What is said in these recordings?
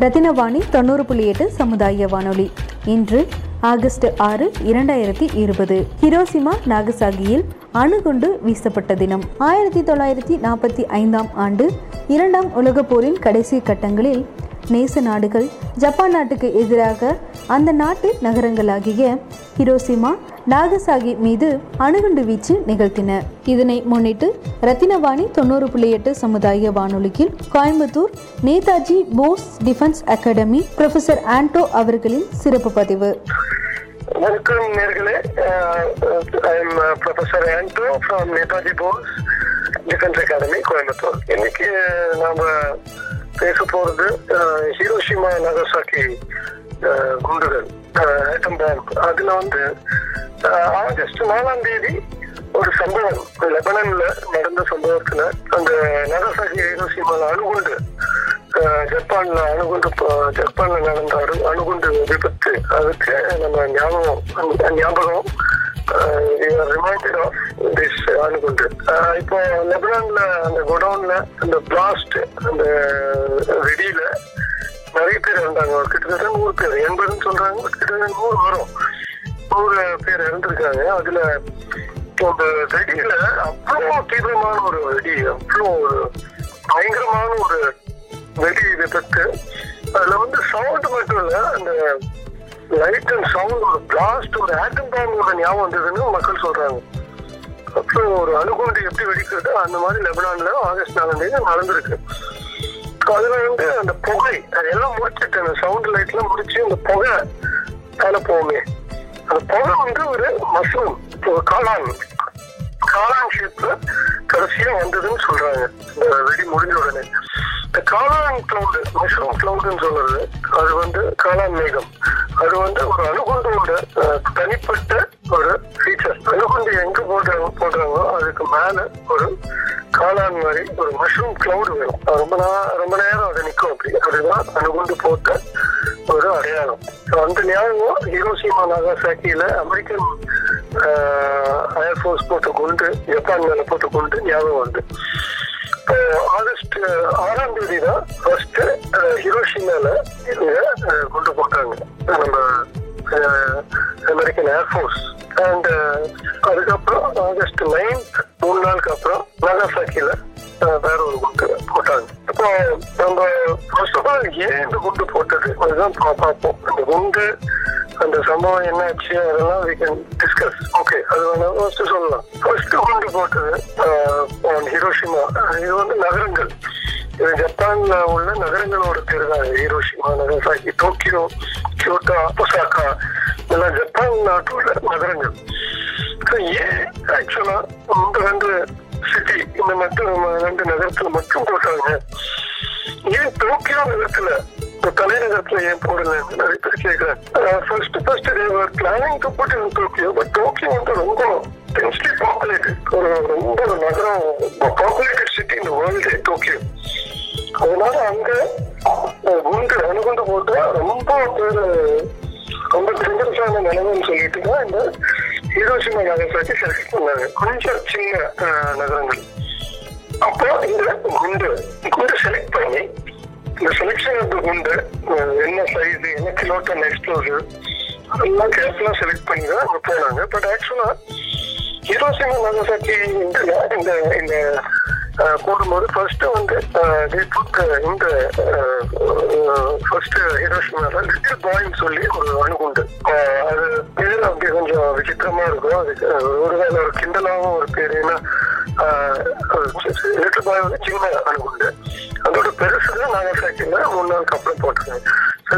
ரத்தினவாணி தொண்ணூறு புள்ளி எட்டு சமுதாய வானொலி. இன்று ஆகஸ்ட் ஆறு இரண்டாயிரத்தி இருபது. ஹிரோசிமா நாகசாகியில் அணுகுண்டு வீசப்பட்ட தினம். ஆயிரத்தி தொள்ளாயிரத்தி நாற்பத்தி ஐந்தாம் ஆண்டு இரண்டாம் உலகப் போரின் கடைசி கட்டங்களில் நேச நாடுகள் ஜப்பான் நாட்டுக்கு எதிராக அந்த நாட்டு நகரங்களாகிய ஹிரோசிமா நாகசாகி மீது அணுகுண்டு வீச்சு நிகழ்த்தின. இதனை முன்னிட்டு ரத்தினவாணி தொண்ணூறு புள்ளி எட்டு சமுதாய வானொலியில் Coimbatore Netaji Bose Defence Academy professor Anto அவர்களின் சிறப்பு பதிவு. வணக்கம் நேர்களே. Professor Anto from Netaji Bose Defence Academy Coimbatore. இன்னைக்கு நாம பேச போறது ஹீரோஷிமா நகசாக்கி குண்டுகள். அதுல வந்து ஆகஸ்ட் நாலாம் தேதி ஒரு சம்பவம். லெபனன்ல நடந்த சம்பவத்துல அந்த நகசாக்கி ஹீரோசிமால அணுகுண்டு ஜப்பான்ல அணுகுண்டு ஜப்பான்ல நடந்த அணு அணுகுண்டு விபத்து அதுக்கு நம்ம ஞாபகம் ஞாபகம் ரிமைண்டட் ஆஃப் திஸ் அணுகுண்டு. இப்போ லெபனான்ல அந்த குடவுன்ல அந்த பிளாஸ்ட் அந்த வெடியில நிறைய பேர் இறந்தாங்க கிட்டத்தட்ட நூறு பேர் எண்பதுன்னு சொல்றாங்க. கிட்டத்தட்ட நூறு வரும். நூறு பேர் இறந்துருக்காங்க. அதுல அந்த வெடியில அவ்வளோ தீவிரமான ஒரு வெடி அவ்வளோ ஒரு பயங்கரமான ஒரு வெடி விபத்து அதுல வந்து சவுண்ட் மட்டும் இல்ல அந்த லைட் அண்ட் சவுண்ட் ஒரு பிளாஸ்ட் ஒரு ஆட்டம் பாம்போட ஞாபகம் வந்ததுன்னு மக்கள் சொல்றாங்க. அப்புறம் ஒரு அணுகுண்டு எப்படி வெடிக்கிறது? அந்த மாதிரி லெபனான்ல ஆகஸ்ட் நாலாம் தேதி நடந்திருக்கு. அதுல வந்து அந்த புகை அதெல்லாம் முடிச்சுட்டு அந்த சவுண்ட் லைட் எல்லாம் முடிச்சு அந்த புகை மேல போகுமே. அந்த புகை வந்து ஒரு மஷ்ரூம் ஒரு காளான். காளான் ஷேப்ல கடைசியா வந்ததுன்னு சொல்றாங்க. இந்த வெடி முடிஞ்ச உடனே. இந்த காளான் கிளவுடு மஷ்ரூம் கிளவுடுன்னு சொல்றது அது வந்து காளான் மேகம். அது வந்து ஒரு அணுகுண்டோட தனிப்பட்ட ஒரு ஃபீச்சர் அணுகுண்டு எங்க போடுறாங்க போடுறாங்களோ அதுக்கு மேல ஒரு காளான் மாதிரி ஒரு மஷ்ரூம் கிளவுட் வரும் ரொம்ப ரொம்ப நேரம் அதை நிற்கும் அப்படி. அதுதான் அணுகுண்டு போட்ட ஒரு அடையாளம். அந்த ஞாபகம் ஹீரோசிமா நாகாசாக்கியில அமெரிக்கன் ஏர்ஃபோர்ஸ் போட்ட குண்டு ஜப்பான் மேல போட்ட குண்டு ஞாபகம் வந்து ஆகஸ்ட் ஆறாம் தேதி தான் ஃபர்ஸ்ட் ஹிரோஷிமால இவங்க கொண்டு போட்டாங்க. நம்ம அமெரிக்கன் ஏர்ஃபோர்ஸ் அண்ட் அதுக்கப்புறம் ஆகஸ்ட் நைன்த் மூணு நாளுக்கு அப்புறம் நாகாசாக்கியில வேற ஒரு குண்டு போட்டாங்க. இப்போ நம்ம ஃபர்ஸ்ட் ஆஃப் ஆல் ஏன் இந்த குண்டு போட்டது? அதுதான் பார்ப்போம். அந்த குண்டு அந்த சம்பவம் என்னாச்சு அதெல்லாம் வி கேன் டிஸ்கஸ் ஓகே அது வேணா ஃபர்ஸ்ட் சொல்லலாம். ஃபர்ஸ்ட் குண்டு போட்டது ஹீரோஷிமா. இது வந்து நகரங்கள். இது ஜப்பான்ல உள்ள நகரங்களோட பேர் தான் Hiroshima Nagasaki Tokyo Kyoto Osaka இதெல்லாம் ஜப்பான் நாட்டோட நகரங்கள். ஏன் ஆக்சுவலா இந்த ரெண்டு சிட்டி இந்த மட்டும் ரெண்டு நகரத்துல மட்டும் போட்டாங்க? ஏன் டோக்கியோ நகரத்துல? தலைநகரத்துல ஏன் போடலன்னு நிறைய பேர் கேட்கிறேன் first first they were planning to put in Tokyo but Tokyo வந்து ரொம்ப டென்ஸ்லி பாப்புலேட்டட் ஒரு ரொம்ப நகரம் பாப்புலேட்டட் சிட்டி இந்த வேர்ல்டு டோக்கியோ அதனால அங்க குண்டு அணுகுண்டு போட்டா ரொம்ப பேர் ரொம்ப டேஞ்சரஸான நிலைமைன்னு சொல்லிட்டு தான் இந்த ஹீரோசிமா நகரத்தை செலக்ட் பண்ணாங்க. கொஞ்சம் சின்ன நகரங்கள். அப்போ இந்த குண்டு குண்டு செலக்ட் பண்ணி இந்த செலெக்ஷன் ஆஃப் த குண்டு என்ன சைஸ் என்ன கிலோட்டன் எக்ஸ்ப்ளோசிவ் அதெல்லாம் கேர்ஃபுல்லாக செலக்ட் பண்ணி தான் அங்க போனாங்க. பட் ஆக்சுவலாக ஹிரோசிமா நாகசாக்கி இந்த இந்த போடும்போது ஃபர்ஸ்ட் வந்து இந்த ஃபர்ஸ்ட் ஹிரோஷிமால லிட்டில் பாய்ன்னு சொல்லி ஒரு அணுகுண்டு அது பேர் அப்படி கொஞ்சம் விசித்திரமா இருக்கும். அதுக்கு ஒருவேளை ஒரு கிண்டலாவும் ஒரு பேர். ஏன்னா லிட்டில் பாய் வந்து சின்ன அணுகுண்டு அதோட பெருசு தான் மூணு நாளுக்கு அப்புறம் போட்டாங்க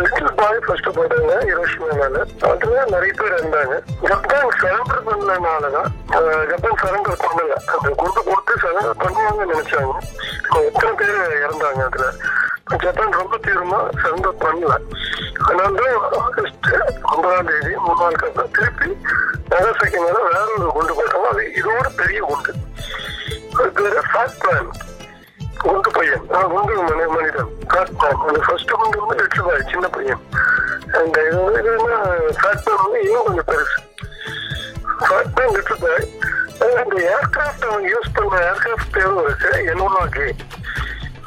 லிட்டில் பாய் ஃபர்ஸ்ட் போட்டாங்க ஹிரோஷிமா மேல அதுல நிறைய பேர் இருந்தாங்க. ஜப்பான் சரண்டர் பண்ணனாலதான் ஜப்பான் சரண்டர் பண்ணல. அந்த குண்டு கொடுத்து சரண்டர் பண்ணுவாங்கன்னு நினைச்சாங்க. எத்தனை பேர் இறந்தாங்க அதுல? ஜப்பான் ரொம்ப தீவிரமா சரண்டர் பண்ணல. அதனால தான் ஆகஸ்ட் ஒன்பதாம் தேதி மூணு நாளுக்கு அப்புறம் திருப்பி நகசாக்கி மேல வேற ஒரு குண்டு போட்டாங்க அது இதோட பெரிய குண்டு. அதுக்கு வேற ஃபேட் பிளான் குண்டு பையன் குண்டு மனிதன். பிளான் அந்த ஃபர்ஸ்ட் குண்டு வந்து லிட்டில் பாய் சின்ன பையன். அந்த இது வந்து ஃபேட் வந்து இன்னும் கொஞ்சம் பெருசு. ஃபேட் பிளான் லிட்டில் பாய் அந்த ஏர்கிராஃப்ட் அவங்க யூஸ் பண்ண ஏர்கிராஃப்ட் பேரும் இருக்கு என்னோலா கே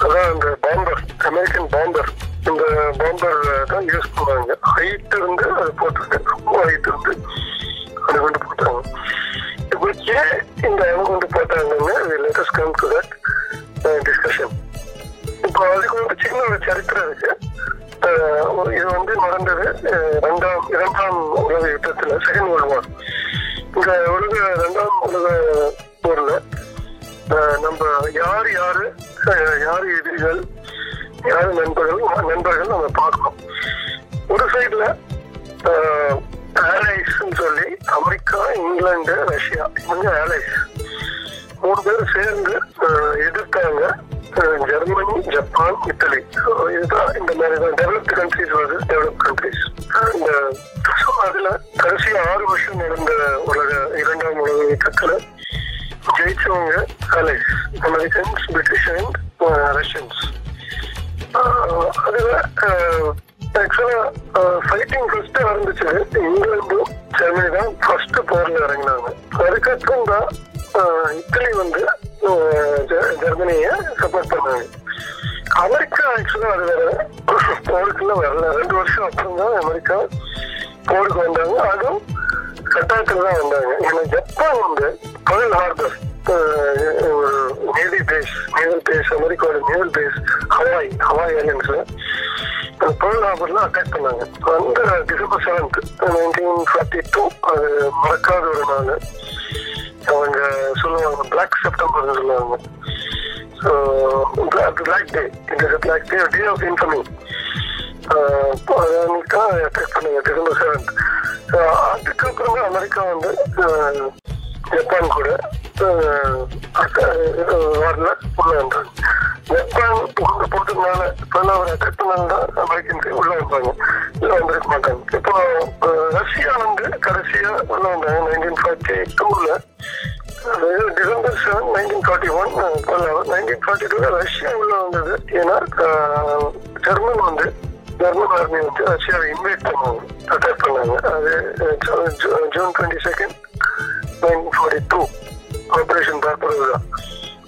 அதான் அந்த பாம்பர் அமெரிக்கன் பாம்பர் இந்த பாம்பர் தான் யூஸ் பண்ணுவாங்க. ஹைட் இருந்து அது போட்டிருக்கு. ரொம்ப ஹைட் இருந்து. அதுல கடைசி ஆறு வருஷம் நடந்த உலக இரண்டாம் உலக யுத்தத்துல ஜெயிச்சவங்க allies Americans British and uh, Russians. அதுல ஆக்சுவலா ஃபைட்டிங் ஃபர்ஸ்ட் ஆரம்பிச்சு இங்கிலாந்தும் ஜெர்மனி தான் ஃபர்ஸ்ட் போர்ல இறங்கினாங்க. அதுக்கப்புறம் தான் இத்தலி இத்தாலி வந்து ஜெர்மனிய சப்போர்ட் பண்ணாங்க. அமெரிக்கா ஆக்சுவலா அது வேற போருக்குள்ள வரல. ரெண்டு வருஷம் அப்புறம் தான் அமெரிக்கா போருக்கு வந்தாங்க அதுவும் கட்டாயத்தில் தான் வந்தாங்க. ஏன்னா ஜப்பான் வந்து பர்ல் ஹார்பர் ஒரு நேவி பேஸ் நேவல் பேஸ் அமெரிக்காவோட நேவல் பேஸ் ஹவாய் ஹவாய் ஐலண்ட்ஸ்ல பர்ல் ஹார்பர்ல அட்டாக் பண்ணாங்க. அந்த December seventh nineteen forty two அது மறக்காத ஒரு நாள். அவங்க சொல்லுவாங்க பிளாக் செப்டம்பர்னு சொல்லுவாங்க. Black day it is black day day of informing அன்னைக்கு தான் அட்டாக் பண்ணாங்க டிசம்பர் செவன்த் அதுக்கப்புறமா அமெரிக்கா வந்து ஜப்பான் கூட வரல உள்ள வந்தாங்க ஜப்பான் உள்ள போட்டதுனால இப்பெல்லாம் அவர் அட்டாக் பண்ணால்தான் அமெரிக்கன்ஸ் உள்ள வந்தாங்க இல்லை வந்திருக்க மாட்டாங்க இப்போ ரஷ்யா வந்து கடைசியா உள்ள வந்தாங்க நைன்டீன் ஃபார்ட்டி டூல December seven nineteen forty one nineteen forty டூல ரஷ்யா உள்ள வந்தது ஏன்னா ஜெர்மன் வந்து ஜெர்மன் ஆர்மி வந்து ரஷ்யாவை இன்வைட் பண்ணுவாங்க அட்டாக் பண்ணாங்க. அது zoo- June twenty second nineteen forty two operation பார்ப்பது தான்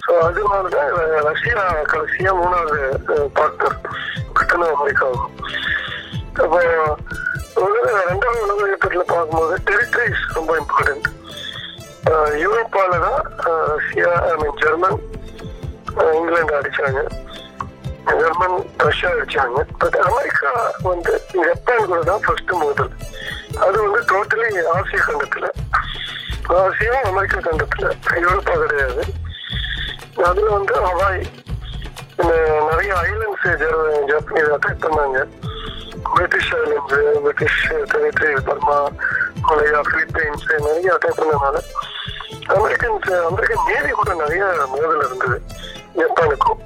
ஸோ அதனால தான் ரஷ்யா கடைசியாக மூணாவது பார்ட்னர் கட்டணம் அமெரிக்காவும். அப்போ ரெண்டாவது உலக யுத்தத்தில் பார்க்கும்போது டெரிட்டரிஸ் ரொம்ப இம்பார்ட்டன்ட் யூரோப்பால தான் Russia I mean German England அடிச்சாங்க. ஜெர்மன் ரஷ்யா அடிச்சாங்க பட் அமெரிக்கா வந்து ஜப்பான் கூட தான் ஃபர்ஸ்ட் மோதல். அது வந்து டோட்டலி ஆசிய கண்டத்துல. ஆசியா அமெரிக்கா கண்டத்துல. யூரோப்பா கிடையாது. அதுல வந்து ஹவாய் இந்த நிறைய ஐலண்ட்ஸ் ஜப்பானீஸ் அட்டாக் பண்ணாங்க. British islands British territory Burma Malaya Philippines நிறைய அட்டாக் பண்ணனால அமெரிக்கன்ஸ் அமெரிக்கன் நேவி கூட நிறைய மோதல் இருந்தது. ஜப்பானுக்கும்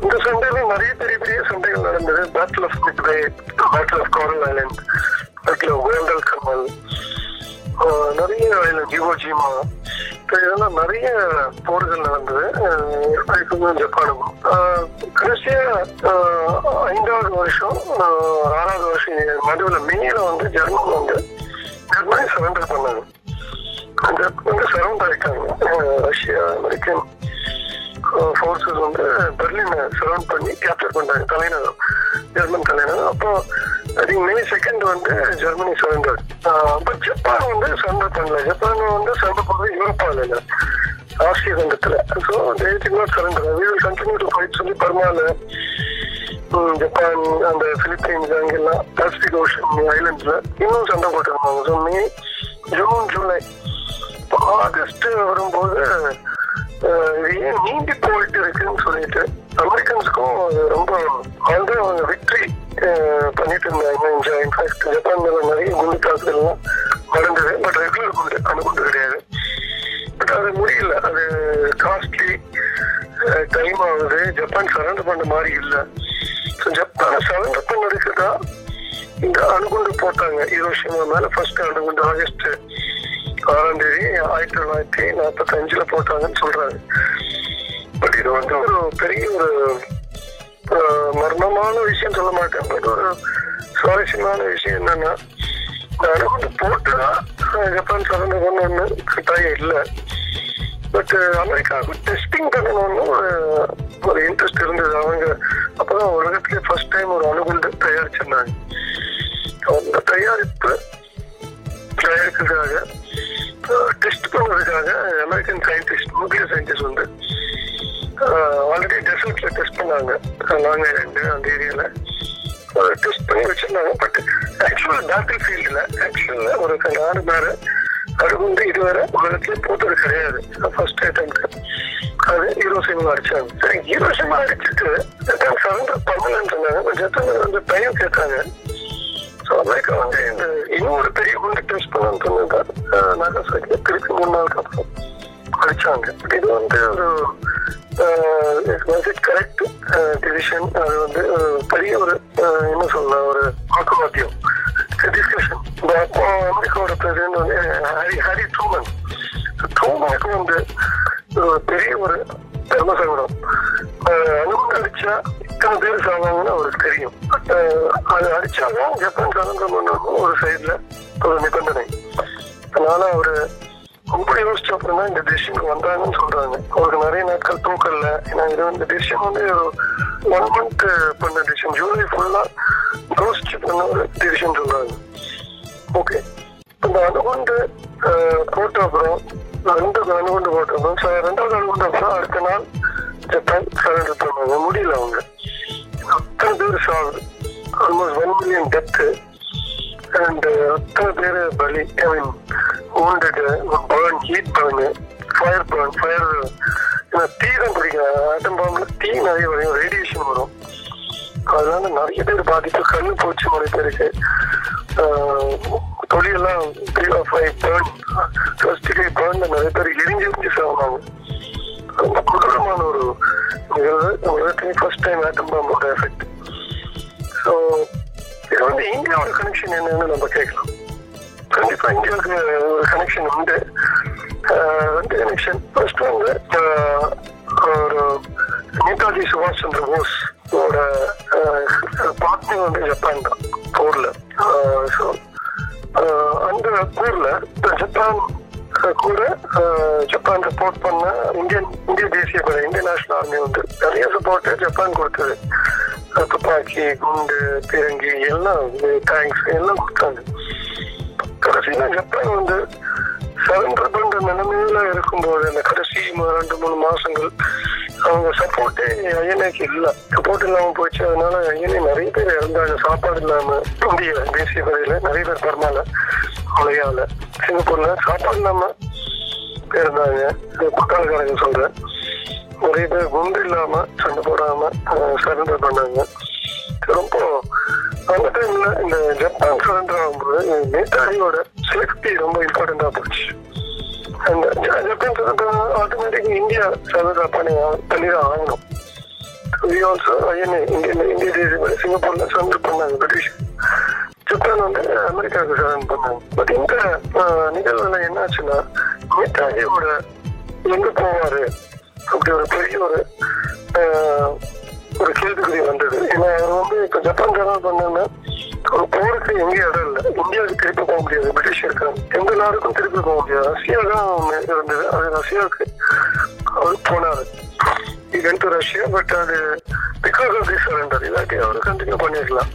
இந்த சண்டையில நிறைய பெரிய பெரிய சண்டைகள் நடந்தது. Battle of Midway battle of Coral island battle of Guadalcanal நிறைய ஐலண்ட் ஜிவோஜிமா இப்போ இதெல்லாம் நிறைய போர்கள் நடந்தது. ஆஹ் ஜப்பானுக்கும் கடைசியா ஐந்தாவது வருஷம் ஆறாவது வருஷம் நடுவில் மேல வந்து ஜெர்மன் வந்து ஜெர்மனி சரண்டர் பண்ணாங்க. ஜப்பான் வந்து சரண்டர் ஆயிட்டாங்க ரஷ்யா அமெரிக்கன் ஃபோர்ஸஸ் வந்து பெர்லினை சரவுண்ட் பண்ணி கேப்சர் பண்ணாங்க தலைநகரம் ஜெர்மன் தலைநகரம். அப்போ ஐ திங்க் மே செகண்ட் வந்து ஜெர்மனி சரண்டர் பட் ஜப்பான் வந்து சரண்டர் பண்ணல. ஜப்பான் வந்து சரண்டர் பண்ணது யூரோப்பால இல்லை ஆசிய கண்டத்தில். So they did not surrender we will continue to fight சொல்லி பர்மால ஜப்பான் அந்த பிலிப்பைன்ஸ் அங்கெல்லாம் பசிபிக் ஓஷன் ஐலண்ட்ஸ்ல இன்னும் சண்டை போட்டுருந்தாங்க ஸோ மே ஜூன் ஜூலை இப்போ ஆகஸ்ட் வரும்போது ஏன் நீண்டி போயிட்டு இருக்குன்னு சொல்லிட்டு அமெரிக்கன்ஸுக்கும் அது ரொம்ப வந்து அவங்க விக்ட்ரி பண்ணிட்டு இருந்தாங்க. இன்ஃபேக்ட் ஜப்பான் மேல நிறைய குண்டு தாக்குதல்லாம் நடந்தது. பட் ரெகுலர் குண்டு அணுகுண்டு கிடையாது. பட் அது முடியல. அது காஸ்ட்லி டைம் ஆகுது. ஜப்பான் சரண்டர் பண்ண மாதிரி இல்லை. ஸோ ஜப்பான் சரண்டர் பண்ணதுக்கு தான் இந்த அணுகுண்டு போட்டாங்க. ஹிரோஷிமா மேல ஃபர்ஸ்ட் அணுகுண்டு ஆகஸ்ட் ஆறாம் தேதி ஆயிரத்தி தொள்ளாயிரத்தி நாற்பத்தி அஞ்சுல போட்டாங்கன்னு சொல்றாங்க பட் இது வந்து ஒரு பெரிய ஒரு மர்மமான விஷயம் சொல்ல மாட்டேன். பட் ஒரு சுவாரஸ்யமான விஷயம் என்னன்னா இந்த அணுகுண்டு போட்டுதான் ஜப்பான் சரண்டர் பண்ணணும்னு கட்டாயம் இல்லை. பட் அமெரிக்காவுக்கு டெஸ்டிங் பண்ணணும்னு ஒரு ஒரு இன்ட்ரெஸ்ட் இருந்தது அவங்க. அப்போ அப்பதான் உலகத்திலே ஃபர்ஸ்ட் டைம் ஒரு அணுகுண்டு தயாரிச்சிருந்தாங்க அந்த தயாரிப்பு தயாரிக்கிறதுக்காக டெஸ்ட் பண்ணுறதுக்காக அமெரிக்கன் சயின்டிஸ்ட் நியூக்ளியர் சயின்டிஸ்ட் வந்து ஆல்ரெடி டெசர்ட்ல டெஸ்ட் பண்ணாங்க. லாங் ஐலாண்டு அந்த ஏரியால டெஸ்ட் பண்ணி வச்சிருந்தாங்க பட் ஆக்சுவல் பேட்டில் ஃபீல்டில் ஆக்சுவலில் ஒரு ஆறு பேர் அது வந்து இதுவரை உலகத்துல போட்டது கிடையாது. ஃபர்ஸ்ட் அட்டம்ப்ட் அது ஹீரோசிமா அடிச்சாங்க. சரி ஹீரோசிமா அடிச்சுட்டு ஜப்பான் சரண்டர் பண்ணலன்னு சொன்னாங்க. ஜப்பான் வந்து டைம் கேட்டாங்க. ஸோ அமெரிக்கா வந்து இந்த இன்னொரு பெரிய குண்டு டெஸ்ட் பண்ணு சொன்னது நாகசாக்கி திருப்பி மூணு நாளுக்கு அப்புறம் அடிச்சாங்க. இது வந்து ஒரு கரெக்ட் டிசிஷன் அது வந்து பெரிய ஒரு என்ன சொல்லலாம் ஒரு வாக்குவாத்தியம் டிஸ்கஷன் அமெரிக்காவோட பிரசிடென்ட் வந்து ஹரி ஹரி ட்ரூமன் ட்ரூமனுக்கு வந்து ஒரு பெரிய ஒரு தர்மசங்கடம் அனுமதி அடிச்சா இத்தனை பேர் சாவாங்கன்னு அவருக்கு தெரியும். அது அடிச்சாலும் ஜப்பான் சுதந்திரம் ஒரு சைட்ல ஒரு நிபந்தனை. அதனால அவரு ரொம்ப யோசிச்ச அப்புறம் தான் இந்த டிசிஷன் வந்தாங்கன்னு சொல்றாங்க. அவருக்கு நிறைய நாட்கள் தூக்கல ஏன்னா இது வந்து டிசிஷன் வந்து ஒன் மந்த் பண்ண டிசிஷன் ஜூலை ஃபுல்லா யோசிச்சு பண்ண ஒரு டிசிஷன் சொல்றாங்க. ஓகே இந்த அணுகுண்டு போட்ட அப்புறம் ரெண்டு அணுகுண்டு போட்ட அப்புறம் ரெண்டாவது அணுகுண்டு அப்புறம் அடுத்த நாள் ஜப்பான் சரண்டர் பண்ணாங்க முடியல அவங்க. அத்தனை பேர் சாகுது almost one million death and அத்தனை பேர் பலி? I mean wounded burn heat burn fire burn fire தீ தான் பிடிக்கும் ஆட்டம் பாம்பில் தீ நிறைய வரும். ரேடியேஷன் வரும். அதனால நிறைய பேர் பாதிப்பு கண்ணு போச்சு நிறைய பேருக்கு. தொழிலெல்லாம் three or five burn first day பேர்ன்ல நிறைய பேர் எரிஞ்சு எரிஞ்சு சாகுனாங்க ரொம்ப கொடூரமான ஒரு நிகழ்வு. ஃபர்ஸ்ட் டைம் ஆட்டம் பாம்போட எஃபெக்ட் ஸோ இது வந்து இந்தியாவோட கனெக்ஷன் என்னன்னு நம்ம கேட்கலாம். கண்டிப்பா இந்தியாவுக்கு ஒரு கனெக்ஷன் உண்டு. ரெண்டு கனெக்ஷன் ஃபர்ஸ்ட் வந்து ஒரு நேதாஜி சுபாஷ் சந்திர போஸ் ஓட பார்ட்னர் வந்து ஜப்பான் தான். போர்ல. ஸோ அந்த போர்ல ஜப்பான் கூட ஜப்பான் சப்போர்ட் பண்ண இந்தியன் இந்திய தேசிய படை இந்தியன் நேஷனல் ஆர்மி வந்து நிறைய சப்போர்ட் ஜப்பான் கொடுத்தது. துப்பாக்கி குண்டு பீரங்கி எல்லாம் டேங்க்ஸ் எல்லாம் கொடுத்தாங்க. கடைசியில ஜப்பான் வந்து சரண்டர் பண்ற நிலைமையில இருக்கும்போது அந்த கடைசி ரெண்டு மூணு மாசங்கள் அவங்க சப்போர்ட்டே ஐஎன்ஏக்கு இல்லை. சப்போர்ட் இல்லாம போச்சு அதனால ஐஎன்ஏ நிறைய பேர் இறந்தாங்க. சாப்பாடு இல்லாம இந்திய தேசிய படையில நிறைய பேர் பர்மால மலையால சிங்கப்பூர்ல சாப்பாடு இல்லாம இருந்தாங்க பக்காளக்காரங்க சொல்றேன். ஒரே பேர் குண்டு இல்லாம சண்டை போடாம சரண்டர் பண்ணாங்க. ரொம்ப அந்த டைம்ல இந்த ஜப்பான் சரண்டர் ஆகும்போது நேதாஜியோட சேஃப்டி ரொம்ப இம்பார்ட்டண்டா போச்சு. அந்த Japan surrender automatic India surrender பண்ணி பண்ணிதான் ஆகணும். வி ஆல்சோ ஐஎன்ஏ இந்தியன் இந்திய சிங்கப்பூர்ல சரண்டர் பண்ணாங்க பிரிட்டிஷ் ஜப்பான் வந்து அமெரிக்காவுக்கு ஜாயின் பண்ணாங்க பட் இந்த ஆஹ், நிகழ்வுல என்னாச்சுன்னா நேதாஜியோட எங்க போவாரு? அப்படி ஒரு பெரிய ஒரு ஒரு கேள்விக்குறி வந்தது. ஏன்னா அவர் வந்து இப்ப ஜப்பான் ஜாயின் பண்ணாங்கன்னா ஒரு போருக்கு எங்கேயும் இடம் இல்லை. இந்தியாவுக்கு திருப்பி போக முடியாது. பிரிட்டிஷ் இருக்காங்க எந்த நாடுக்கும் திருப்பி போக முடியாது. ரஷ்யா தான் இருந்தது. அது ரஷ்யாவுக்கு அவர் போனாரு. இது ரஷ்யா பட் அது பிகாஸ் ஆஃப் தி சரண்டர் இல்லாட்டி அவர் கண்டினியூ பண்ணிருக்கலாம்.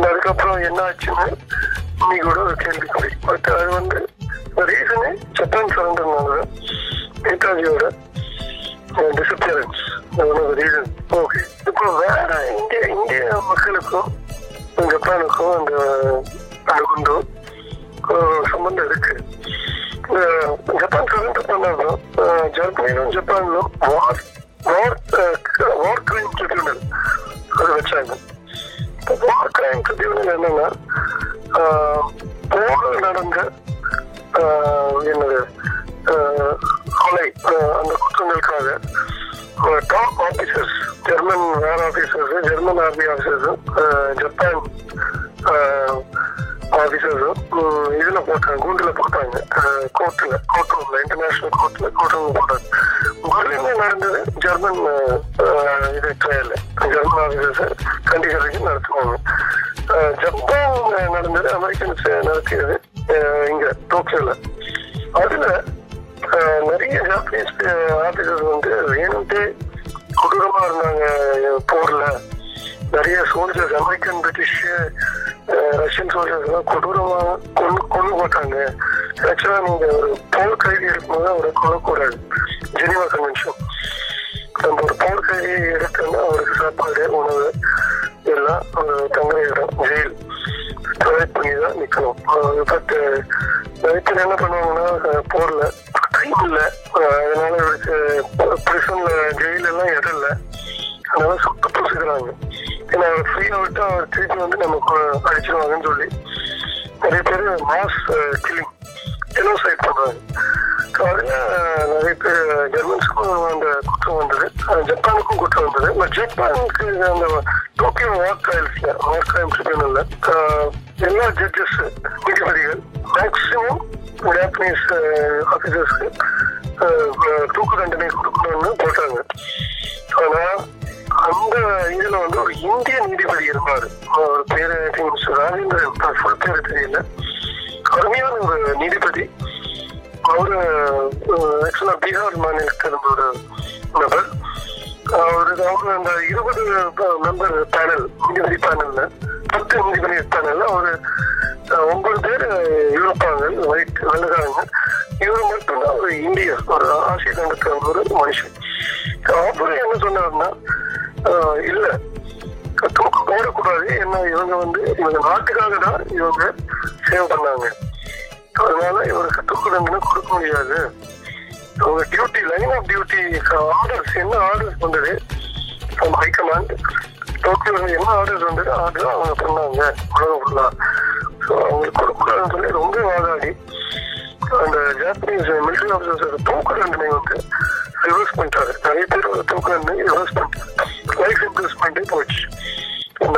அதுக்கப்புறம் என்ன ஆச்சுன்னு நீ கூட ஒரு கேள்விக்குறி பட் அது வந்து ரீசனே ஜப்பான் சரண்டர்னால நேதாஜியோட டிசப்பியரன்ஸ் ரீசன் ஓகே இப்போ வேற இந்திய இந்திய மக்களுக்கும் ஜப்பானுக்கும் அந்த அணுகுண்டும் சம்பந்தம் இருக்கு ஜப்பான் சரண்டர் பண்ணாலும் அஹ், ஜெர்மனிலும் ஜப்பானிலும் வார் வார் வார் கிரைம் ட்ரிபியூனல் அது வச்சாங்க வார் கிரைம் ட்ரிபியூனல் என்னன்னா போர் நடந்த என்னது கொலை அந்த குற்றங்களுக்காக top officers German were officers German army officers Japan ஆஃபீஸர்ஸும் இதுல போட்டாங்க கூண்டுல போட்டாங்க. கோர்ட்ல கோர்ட் ரூம்ல இன்டர்நேஷனல் கோர்ட்ல கோர்ட் ரூம் போட்டாங்க. பர்லின்ல நடந்தது ஜெர்மன் இது ட்ரையல் ஜெர்மன் ஆஃபீஸர்ஸ் கண்டிக்கிறதுக்கு நடத்துவாங்க. ஜப்பான் நடந்தது அமெரிக்கன்ஸ் நடத்தியது இங்க டோக்கியோல. அதுல நிறைய ஜாப்பனீஸ் ஆபீசர்ஸ் வந்து வேணும்ட்டே கொடூரமா இருந்தாங்க போர்ல. நிறைய சோல்ஜர்ஸ் அமெரிக்கன் பிரிட்டிஷ் ரஷ்யன் சோல்ஜர்ஸ்லாம் கொடூரமாக கொடூரமா கொண்டு கொண்டு போட்டாங்க. ஆக்சுவலா நீங்க ஒரு போர் கைதி இருக்கும்போது அவரை கொல்லக்கூடாது ஜெனிவா கன்வென்ஷன் நம்ம ஒரு போர் கைதி எடுத்தோம்னா அவருக்கு சாப்பாடு உணவு எல்லாம் அவங்க தங்குற இடம் ஜெயில். ப்ரொவைட் பண்ணி தான் நிக்கணும். பட் நிறைய என்ன பண்ணுவாங்கன்னா போடல டைம் இல்லை. அதனால இவருக்கு பிரிசன்ல ஜெயிலெல்லாம் இடம் இல்லை. அதனால சுத்த பூசிக்கிறாங்க ஏன்னா அவர் ஃப்ரீயா விட்டா அவர் திருப்பி வந்து நமக்கு அடிச்சிருவாங்கன்னு சொல்லி. நிறைய பேர் மாஸ் கில்லிங் ஜெனோசைட் பண்றாங்க. அதுல நிறைய பேர் ஜெர்மன்ஸுக்கும் அந்த குற்றம் வந்தது. ஜப்பானுக்கும் குற்றம் வந்தது. பட் ஜப்பானுக்கு அந்த டோக்கியோ வாக் ட்ரையல்ஸ்ல வாக் ட்ரையல் ட்ரிபியூனல்ல எல்லா ஜட்ஜஸ் நீதிபதிகள் மேக்சிமம் ஜாப்பனீஸ் ஆஃபீஸர்ஸ்க்கு தூக்கு தண்டனை கொடுக்கணும்னு போட்டாங்க. ஆனா இதுல வந்து ஒரு இந்திய நீதிபதி இருந்தாரு ஒரு பேரு I ராஜேந்திரன் ஃபுல் பேரு தெரியல. அருமையான ஒரு நீதிபதி. அவரு ஆக்சுவலா பீகார் மாநிலத்தில் ஒரு நபர். அவரு அவங்க அந்த இருபது மெம்பர் பேனல் நீதிபதி பேனல்ல பத்து நீதிபதி பேனல்ல அவரு ஒன்பது பேர் யூரோப்பாங்க ஒயிட் வெள்ளக்காரங்க. இவர் மட்டும்தான் ஒரு இந்தியர் ஒரு ஆசிய கண்டத்தில் ஒரு மனுஷன். அவரு என்ன சொன்னாருன்னா இல்ல. தூக்கு போடக்கூடாது. ஏன்னா இவங்க வந்து இவங்க நாட்டுக்காக தான் இவங்க சேவ் பண்ணாங்க. அதனால இவருக்கு தூக்கு தண்டனை கொடுக்க முடியாது. அவங்க duty line of duty orders என்ன ஆர்டர்ஸ் வந்தது? நம்ம ஹைகமாண்ட் டோக்கியோல என்ன ஆர்டர்ஸ் வந்தது அது அவங்க பண்ணாங்க. உலகம் ஃபுல்லா ஸோ அவங்களுக்கு கொடுக்கூடாதுன்னு சொல்லி ரொம்ப வாதாடி. அந்த ஜாப்பனீஸ் மிலிட்டரி ஆஃபீஸர்ஸ் தூக்கு தண்டனை வந்து ரிவர்ஸ் பண்ணிட்டாரு. நிறைய பேர் ஒரு ரிவர்ஸ் பண்ணிட்டாரு லைஃப் இம்ப்ரூவ்மெண்ட்டே போச்சு.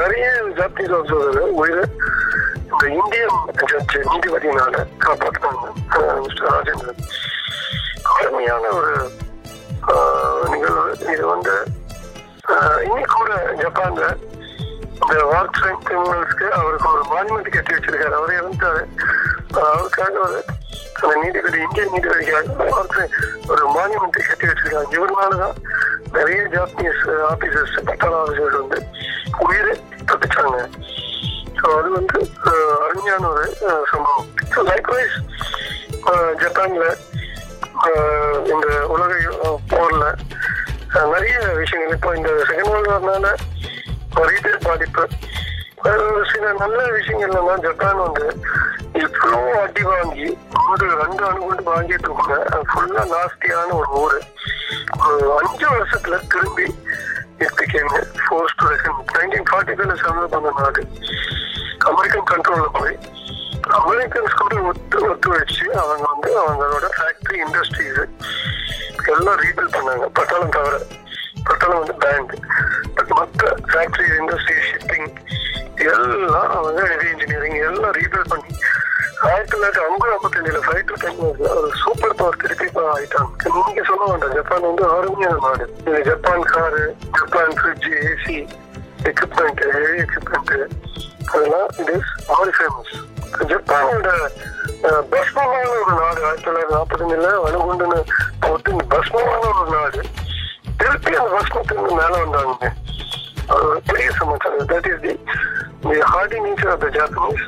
நிறைய ஜாப்பனீஸ் ஆஃபீஸர் உயிரை இந்த இந்திய ஜட்ஜ் நீதிபதியினால காப்பாற்றினாங்க மிஸ்டர் ராஜேந்திரன். அருமையான ஒரு நிகழ்வு. இது வந்து இன்னைக்கு கூட ஜப்பான்ல இந்த வார் கிரைம் கிரிமினல்ஸ்க்கு அவருக்கு ஒரு மானிமெண்ட் கட்டி வச்சிருக்காரு. அவரே இருந்தாரு அவருக்காக ஒரு அந்த நீதிபதி இந்திய நீதிபதிகள் ஒரு மானிமெண்ட் கட்டி வச்சிருக்காங்க. இவருனாலதான் நிறைய ஜாப்பனீஸ் ஆபீசர்ஸ் பட்டாள ஆபீசர்கள் வந்து உயிரை தப்பிச்சாங்க. ஸோ அது வந்து அருமையான ஒரு சம்பவம். ஸோ லைக்வைஸ் ஜப்பான்ல இந்த உலக போர்ல நிறைய விஷயங்கள். இப்போ இந்த செகண்ட் வேர்ல்டு வார்னால நிறைய பேர் பாதிப்பு. ஒரு சில நல்ல விஷயங்கள்லாம் ஜப்பான் வந்து இவ்வளோ அடி வாங்கி ஒரு ரெண்டு அணுகுண்டு வாங்கிட்டு கூட ஃபுல்லா நாஸ்தியான ஒரு ஊரு. ஒரு அஞ்சு வருஷத்துல திரும்பி எடுத்துக்கேங்க force to reckon nineteen forty ஃபைவ்ல சேர்ந்து பண்ண நாடு. அமெரிக்கன் கண்ட்ரோல்ல போய் அமெரிக்கன்ஸ் கூட ஒத்து ஒத்துழைச்சு அவங்க வந்து அவங்களோட ஃபேக்டரி இண்டஸ்ட்ரீஸ் எல்லாம் ரீபில் பண்ணாங்க. பட்டாளம் தவிர பட்டாளம் வந்து பேங்க் பட் மற்ற ஃபேக்டரி இண்டஸ்ட்ரி ஷிப்பிங் எல்லாம் அவங்க ஹெவி இன்ஜினியரிங் எல்லாம் ரீபில் பண்ணி ஆயிரத்தி தொள்ளாயிரத்தி ஐம்பது ஐம்பத்தி ஃபைவ் ஃபைட்டர் டென் ஒரு சூப்பர் பவர் திருப்பி ஆயிட்டாங்க நீங்க சொல்ல வேண்டாம். ஜப்பான் வந்து அருமையான நாடு இது Japan car Japan fridge AC equipment heavy equipment அதெல்லாம் இட் இஸ் ஆல் ஃபேமஸ் ஜப்பானோட பஸ்மமான ஒரு நாடு ஆயிரத்தி தொள்ளாயிரத்தி நாற்பத்தி நாற்பத்தஞ்சுல அணுகுண்டுன்னு போட்டு இந்த பஸ்மமான ஒரு நாடு திருப்பி அந்த பஸ்மத்திலிருந்து மேல வந்தாங்க. பெரிய சமாச்சாரம் that is the the hardy nature of the Japanese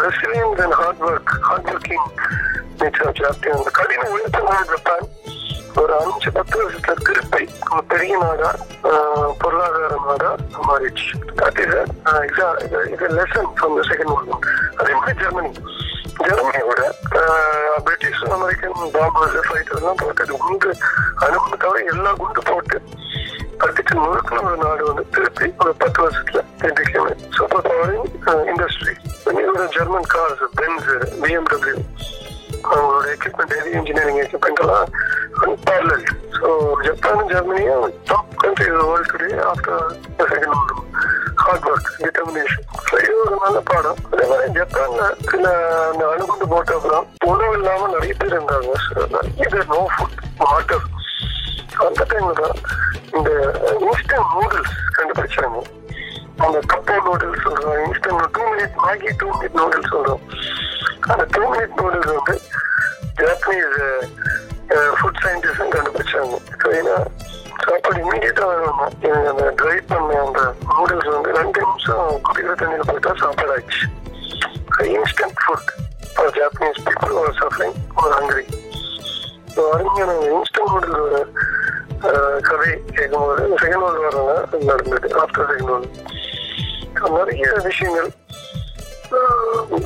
resilience and hard work hard working nature of Japanese அந்த கடின உழைப்பு ஜப்பான் ஒரு அஞ்சு பத்து வருஷத்துல திருப்பி ஒரு பெரிய நாடா ஆஹ், பொருளாதார நாடா மாறிடுச்சு. தட் இஸ் இது lesson from the second world அதே மாதிரி ஜெர்மனி ஜெர்மனியோட ஆஹ், பிரிட்டிஷ் அமெரிக்கன் பாம்பர்ஸ் ஃபைட்டர்லாம் போட்டது குண்டு அனுமதி தவிர எல்லா குண்டு போட்டு படுத்துட்டு நுழுக்கின நம்ம நாடு வந்து திருப்பி ஒரு பத்து வருஷத்துல super powering industry German cars Benz BMW அவங்களோட எக்யூப்மெண்ட் ஹெவி இன்ஜினியரிங் எக்யூப்மெண்ட் எல்லாம் parallel so Japan ஜெர்மனியும் top country world today after second world hard work determination so இது ஒரு நல்ல பாடம். அதே மாதிரி ஜப்பான்ல சில அந்த அணுகுண்டு போட்ட உணவு இல்லாமல் நிறைய பேர் இருந்தாங்க. So, நிறைய பேர் நோ ஃபுட் வாட்டர் அந்த டைம்ல தான் இந்த இன்ஸ்டன்ட் நூடுல்ஸ் கண்டுபிடிச்சாங்க. அந்த கப்போ நூடுல்ஸ் சொல்றோம் instant two minute Maggi two minute noodles சொல்றோம். அந்த டூ மினிட் நூடுல்ஸ் வந்து ஜாப்பனீஸ் ஃபுட் சயின்டிஸ்ட் கண்டுபிடிச்சாங்க. ஸோ ஏன்னா சாப்பாடு இமீடியட்டா வேணுமா எனக்கு அந்த ட்ரை பண்ண அந்த நூடுல்ஸ் வந்து ரெண்டு நிமிஷம் குடிக்கிற தண்ணியில் போயிட்டா சாப்பாடு ஆயிடுச்சு instant food for Japanese people ஒரு சஃபரிங் ஒரு ஹங்கரி அருமையான இன்ஸ்டன்ட் நூடுலோட கதை கேட்கும்போது செகண்ட் வேர்ல்டு வரல நடந்தது ஆஃப்டர் செகண்ட் வேர்ல்டு நிறைய விஷயங்கள்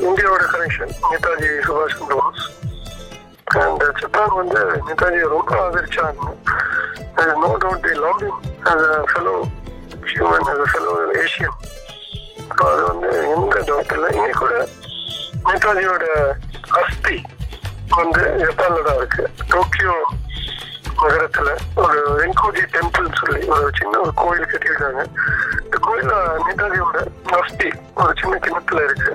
இந்தியாவோட கனெக்ஷன் நேதாஜி சுபாஷ் சந்திர போஸ் அண்ட் ஜப்பான் வந்து நேதாஜியை ரொம்ப ஆதரிச்சாங்க no doubt the love as a fellow human as a fellow Asian அது வந்து எந்த டவுட் இல்லை இன்னைக்கு கூட நேதாஜியோட அஸ்தி வந்து ஜப்பான்ல தான் இருக்கு டோக்கியோ நகரத்துல ஒரு வெங்கோஜி டெம்பிள் சொல்லி ஒரு சின்ன ஒரு கோயில் கட்டியிருக்காங்க. இந்த கோயில் நேதாஜியோட மஸ்தி ஒரு சின்ன கிணத்துல இருக்கு.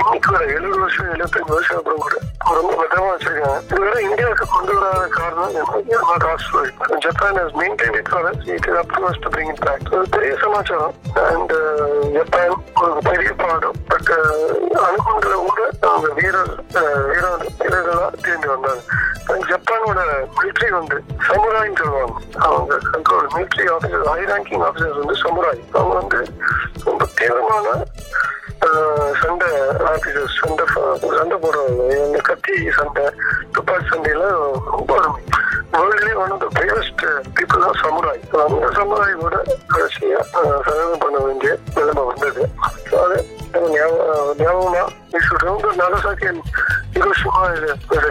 இன்னைக்கு ஒரு எழுபது வருஷம் எழுபத்தஞ்சு வருஷம் அப்புறம் கூட ரொம்ப பத்திரமா வச்சிருக்காங்க. இதுவரை இந்தியாவுக்கு கொண்டு வராத காரணம் என்ன? காசு Japan has maintain it for it is up to to bring it back ஒரு பெரிய சமாச்சாரம். அண்ட் uh, ஜப்பான் ஒரு பெரிய பாடம் பட் uh, அணுகுண்டுல கூட அவங்க வீரர் uh, வீரர் வீரர்களா திரும்பி வந்தாங்க. மிலிட்ரி வந்து சமுராய்ன்னு சொல்லுவாங்க. அவங்க control military officer high ranking officer வந்து சமுராய். அவங்க வந்து ரொம்ப தீவிரமான ஆஹ், சண்டை ஆஃபீஸர்ஸ் சண்டை சண்டை போடுறாங்க இந்த கத்தி சண்டை துப்பாக்கி சண்டையில ரொம்ப அருமை வேர்ல்ட்லேயே one of the bravest people தான் சமுராய். அந்த சமுராயோட கடைசியா சதவீதம் பண்ண வேண்டிய நிலைமை வந்தது. So அது அது ஞாபகம் நல்ல we should remember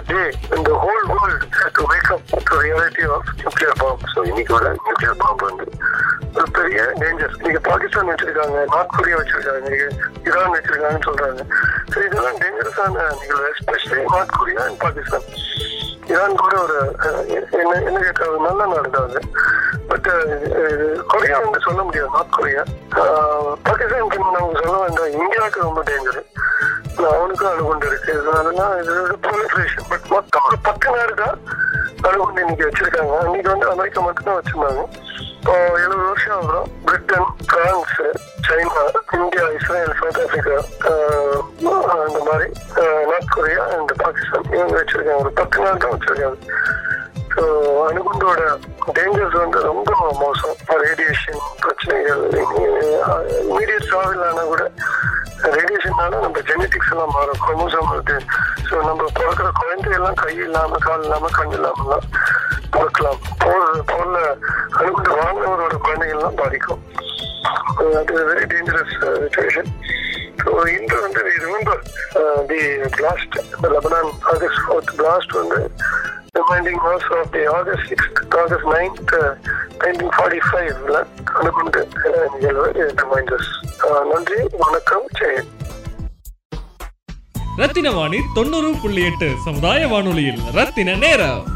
டே இந்த இன்னைக்கு ஒரு nuclear வந்து ஒரு பெரிய டேஞ்சர் நீங்க பாகிஸ்தான் வச்சிருக்காங்க நார்த் கொரியா வச்சிருக்காங்க நீங்க ஈரான் வச்சிருக்காங்கன்னு சொல்றாங்க. ஸோ இதெல்லாம் டேஞ்சரஸான நிகழ்வு especially North Korea and Pakistan. Iran கூட ஒரு என்ன என்ன கேட்டால் நல்ல நாடு தான் அது. பட் கொரியா வந்து சொல்ல முடியாது நார்த் கொரியா. பாகிஸ்தான் பாகிஸ்தானுக்கு நம்ம சொல்ல வேண்டாம் இந்தியாவுக்கு ரொம்ப டேஞ்சர் அவனுக்கும் அணுகுண்டு இருக்கு. அதெல்லாம் இது ப்ரொலிஃபரேஷன் பட் மொத்தம் ஒரு பத்து நாடு தான் அணுகுண்டு இன்னைக்கு வச்சிருக்காங்க. இன்னைக்கு வந்து அமெரிக்கா மட்டும்தான் வச்சிருந்தாங்க. இப்போ எழுபது வருஷம் ஆகும் Britain France China India Israel South Africa அந்த மாதிரி நார்த் கொரியா அண்ட் பாகிஸ்தான் இவங்க வச்சிருக்காங்க. ஒரு பத்து நாள் தான் வச்சிருக்காங்க. ஸோ அணுகுண்டோட டேஞ்சர்ஸ் வந்து ரொம்ப மோசம். ரேடியேஷன் பிரச்சனைகள் இமீடியட் சாவில் ஆனால் கூட ரேடியேஷன்னால நம்ம ஜெனட்டிக்ஸ் எல்லாம் மாறும். குரோமோசோம் இருக்கு. ஸோ நம்ம பிறக்கிற குழந்தையெல்லாம் கை இல்லாம கால் இல்லாம கண் இல்லாமலாம் பிறக்கலாம் போர் போர்ல அணுகுண்டு வாழ்ந்தவரோட குழந்தைகள்லாம் பாதிக்கும். அது வெரி டேஞ்சரஸ் சுச்சுவேஷன் ஸோ இன்று வந்து remember the blast Lebanon August fourth blast வந்து 4th blast was of the August 6th, August 9th, uh, 1945 ல அணுகுண்டு நிகழ்வு நன்றி வணக்கம் ஜெயன் ரத்தின வாணி தொண்ணூறு புள்ளி எட்டு சமுதாய வானொலியில் ரத்தின நேரம்.